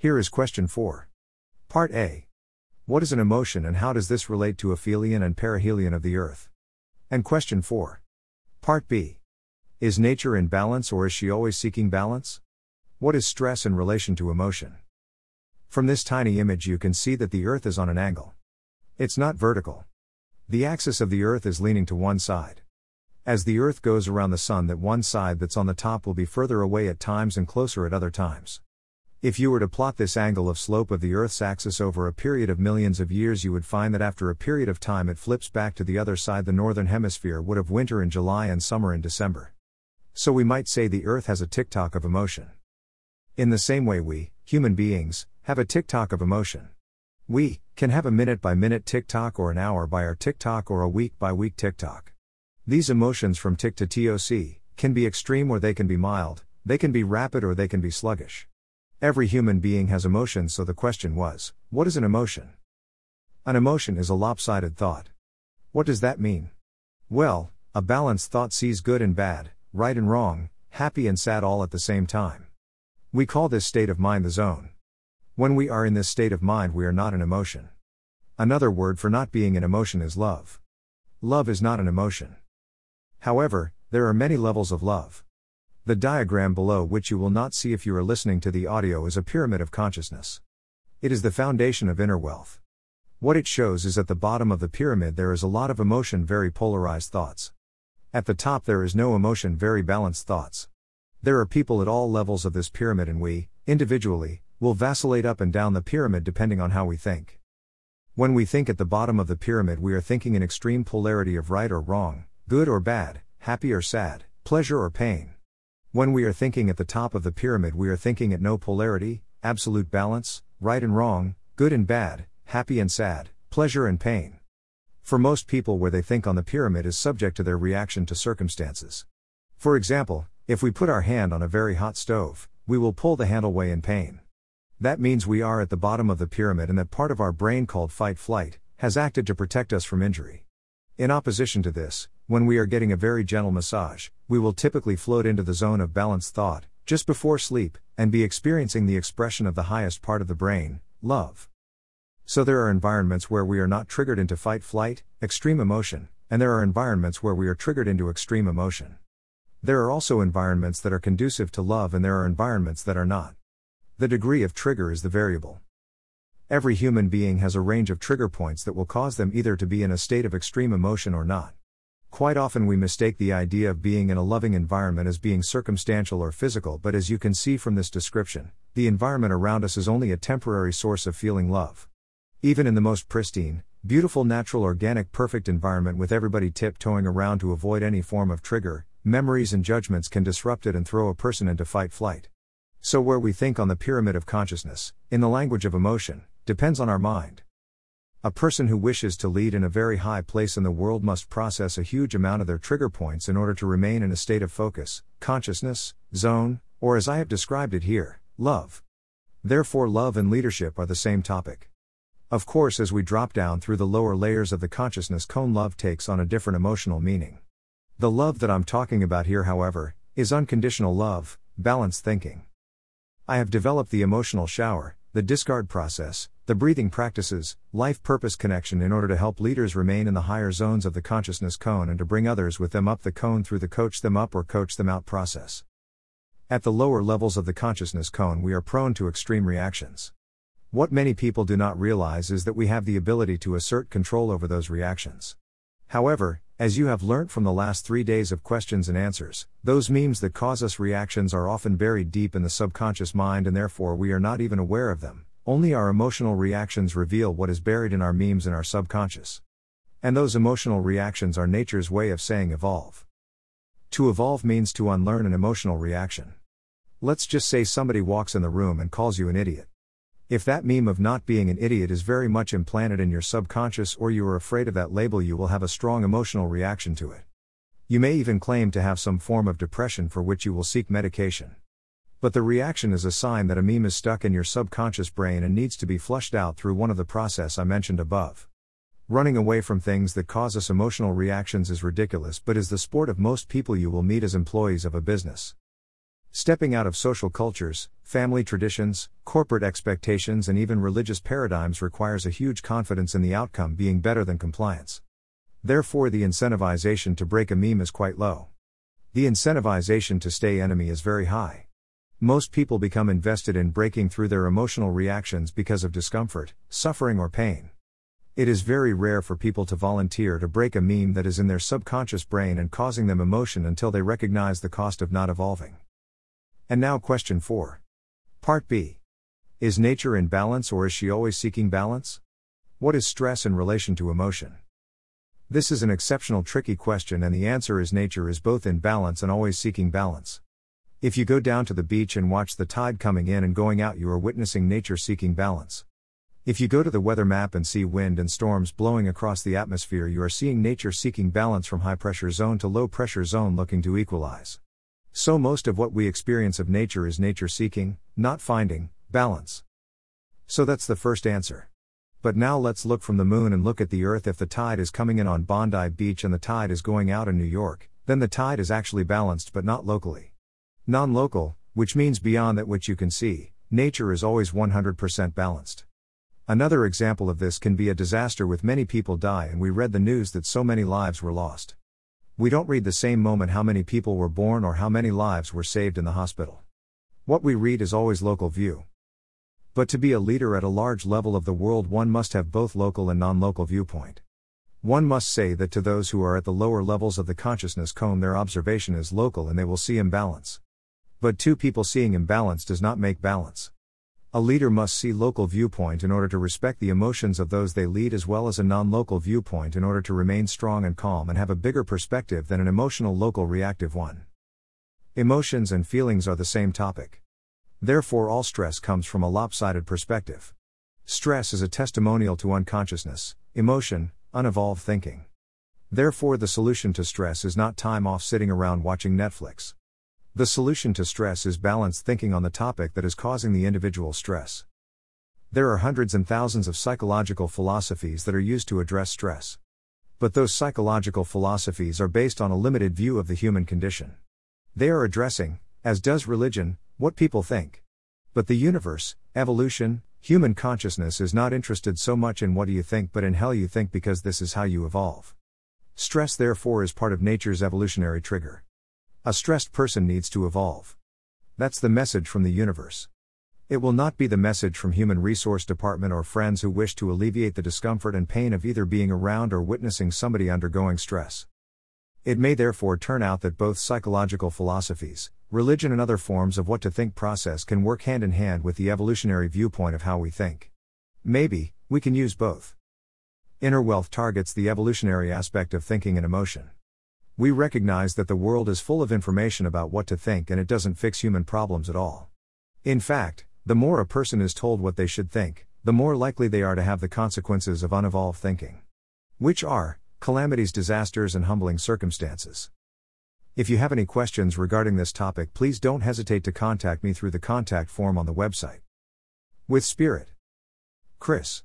Here is question 4. Part A. What is an emotion and how does this relate to aphelion and perihelion of the earth? And question 4. Part B. Is nature in balance or is she always seeking balance? What is stress in relation to emotion? From this tiny image, you can see that the earth is on an angle. It's not vertical. The axis of the earth is leaning to one side. As the earth goes around the sun, that one side that's on the top will be further away at times and closer at other times. If you were to plot this angle of slope of the Earth's axis over a period of millions of years, you would find that after a period of time it flips back to the other side. The northern hemisphere would have winter in July and summer in December. So we might say the Earth has a tick tock of emotion. In the same way, we, human beings, have a tick tock of emotion. We can have a minute by minute tick tock or an hour by hour tick tock or a week by week tick tock. These emotions from tick to TOC can be extreme or they can be mild, they can be rapid or they can be sluggish. Every human being has emotions, so the question was what is an emotion? An emotion is a lopsided thought. What does that mean? Well, a balanced thought sees good and bad, right and wrong, happy and sad all at the same time. We call this state of mind the zone. When we are in this state of mind, we are not an emotion. Another word for not being an emotion is love. Love is not an emotion. However, there are many levels of love. The diagram below, which you will not see if you are listening to the audio, is a pyramid of consciousness. It is the foundation of inner wealth. What it shows is at the bottom of the pyramid there is a lot of emotion, very polarized thoughts. At the top there is no emotion, very balanced thoughts. There are people at all levels of this pyramid, and we, individually, will vacillate up and down the pyramid depending on how we think. When we think at the bottom of the pyramid, we are thinking in extreme polarity of right or wrong, good or bad, happy or sad, pleasure or pain. When we are thinking at the top of the pyramid, we are thinking at no polarity, absolute balance, right and wrong, good and bad, happy and sad, pleasure and pain. For most people, where they think on the pyramid is subject to their reaction to circumstances. For example, if we put our hand on a very hot stove, we will pull the handle way in pain. That means we are at the bottom of the pyramid and that part of our brain called fight flight has acted to protect us from injury. In opposition to this, when we are getting a very gentle massage, we will typically float into the zone of balanced thought, just before sleep, and be experiencing the expression of the highest part of the brain, love. So there are environments where we are not triggered into fight flight, extreme emotion, and there are environments where we are triggered into extreme emotion. There are also environments that are conducive to love and there are environments that are not. The degree of trigger is the variable. Every human being has a range of trigger points that will cause them either to be in a state of extreme emotion or not. Quite often we mistake the idea of being in a loving environment as being circumstantial or physical, but as you can see from this description, the environment around us is only a temporary source of feeling love. Even in the most pristine, beautiful, natural, organic, perfect environment with everybody tiptoeing around to avoid any form of trigger, memories and judgments can disrupt it and throw a person into fight flight. So, where we think on the pyramid of consciousness, in the language of emotion, depends on our mind. A person who wishes to lead in a very high place in the world must process a huge amount of their trigger points in order to remain in a state of focus, consciousness, zone, or as I have described it here, love. Therefore, love and leadership are the same topic. Of course, as we drop down through the lower layers of the consciousness cone, love takes on a different emotional meaning. The love that I'm talking about here, however, is unconditional love, balanced thinking. I have developed the emotional shower, the discard process, the breathing practices, life purpose connection in order to help leaders remain in the higher zones of the consciousness cone and to bring others with them up the cone through the coach them up or coach them out process. At the lower levels of the consciousness cone, we are prone to extreme reactions. What many people do not realize is that we have the ability to assert control over those reactions. However, as you have learnt from the last three days of questions and answers, those memes that cause us reactions are often buried deep in the subconscious mind and therefore we are not even aware of them. Only our emotional reactions reveal what is buried in our memes and our subconscious. And those emotional reactions are nature's way of saying evolve. To evolve means to unlearn an emotional reaction. Let's just say somebody walks in the room and calls you an idiot. If that meme of not being an idiot is very much implanted in your subconscious or you are afraid of that label, you will have a strong emotional reaction to it. You may even claim to have some form of depression for which you will seek medication. But the reaction is a sign that a meme is stuck in your subconscious brain and needs to be flushed out through one of the process I mentioned above. Running away from things that cause us emotional reactions is ridiculous but is the sport of most people you will meet as employees of a business. Stepping out of social cultures, family traditions, corporate expectations, and even religious paradigms requires a huge confidence in the outcome being better than compliance. Therefore, the incentivization to break a meme is quite low. The incentivization to stay enemy is very high. Most people become invested in breaking through their emotional reactions because of discomfort, suffering, or pain. It is very rare for people to volunteer to break a meme that is in their subconscious brain and causing them emotion until they recognize the cost of not evolving. And now, question 4. Part B. Is nature in balance or is she always seeking balance? What is stress in relation to emotion? This is an exceptional tricky question, and the answer is nature is both in balance and always seeking balance. If you go down to the beach and watch the tide coming in and going out, you are witnessing nature seeking balance. If you go to the weather map and see wind and storms blowing across the atmosphere, you are seeing nature seeking balance from high pressure zone to low pressure zone looking to equalize. So, most of what we experience of nature is nature seeking, not finding, balance. So, that's the first answer. But now let's look from the moon and look at the Earth. If the tide is coming in on Bondi Beach and the tide is going out in New York, then the tide is actually balanced but not locally. Non local, which means beyond that which you can see, nature is always 100% balanced. Another example of this can be a disaster with many people die, and we read the news that so many lives were lost. We don't read the same moment how many people were born or how many lives were saved in the hospital. What we read is always local view. But to be a leader at a large level of the world, one must have both local and non local viewpoint. One must say that to those who are at the lower levels of the consciousness cone, their observation is local and they will see imbalance. But two people seeing imbalance does not make balance. A leader must see local viewpoint in order to respect the emotions of those they lead as well as a non-local viewpoint in order to remain strong and calm and have a bigger perspective than an emotional local reactive one. Emotions and feelings are the same topic. Therefore, all stress comes from a lopsided perspective. Stress is a testimonial to unconsciousness, emotion, unevolved thinking. Therefore, the solution to stress is not time off sitting around watching Netflix. The solution to stress is balanced thinking on the topic that is causing the individual stress. There are hundreds and thousands of psychological philosophies that are used to address stress. But those psychological philosophies are based on a limited view of the human condition. They are addressing, as does religion, what people think. But the universe, evolution, human consciousness is not interested so much in what do you think but in how you think because this is how you evolve. Stress, therefore, is part of nature's evolutionary trigger. A stressed person needs to evolve. That's the message from the universe. It will not be the message from Human Resource Department or friends who wish to alleviate the discomfort and pain of either being around or witnessing somebody undergoing stress. It may therefore turn out that both psychological philosophies, religion, and other forms of what to think process can work hand in hand with the evolutionary viewpoint of how we think. Maybe, we can use both. Inner wealth targets the evolutionary aspect of thinking and emotion. We recognize that the world is full of information about what to think and it doesn't fix human problems at all. In fact, the more a person is told what they should think, the more likely they are to have the consequences of unevolved thinking. Which are calamities, disasters, and humbling circumstances. If you have any questions regarding this topic, please don't hesitate to contact me through the contact form on the website. With Spirit. Chris.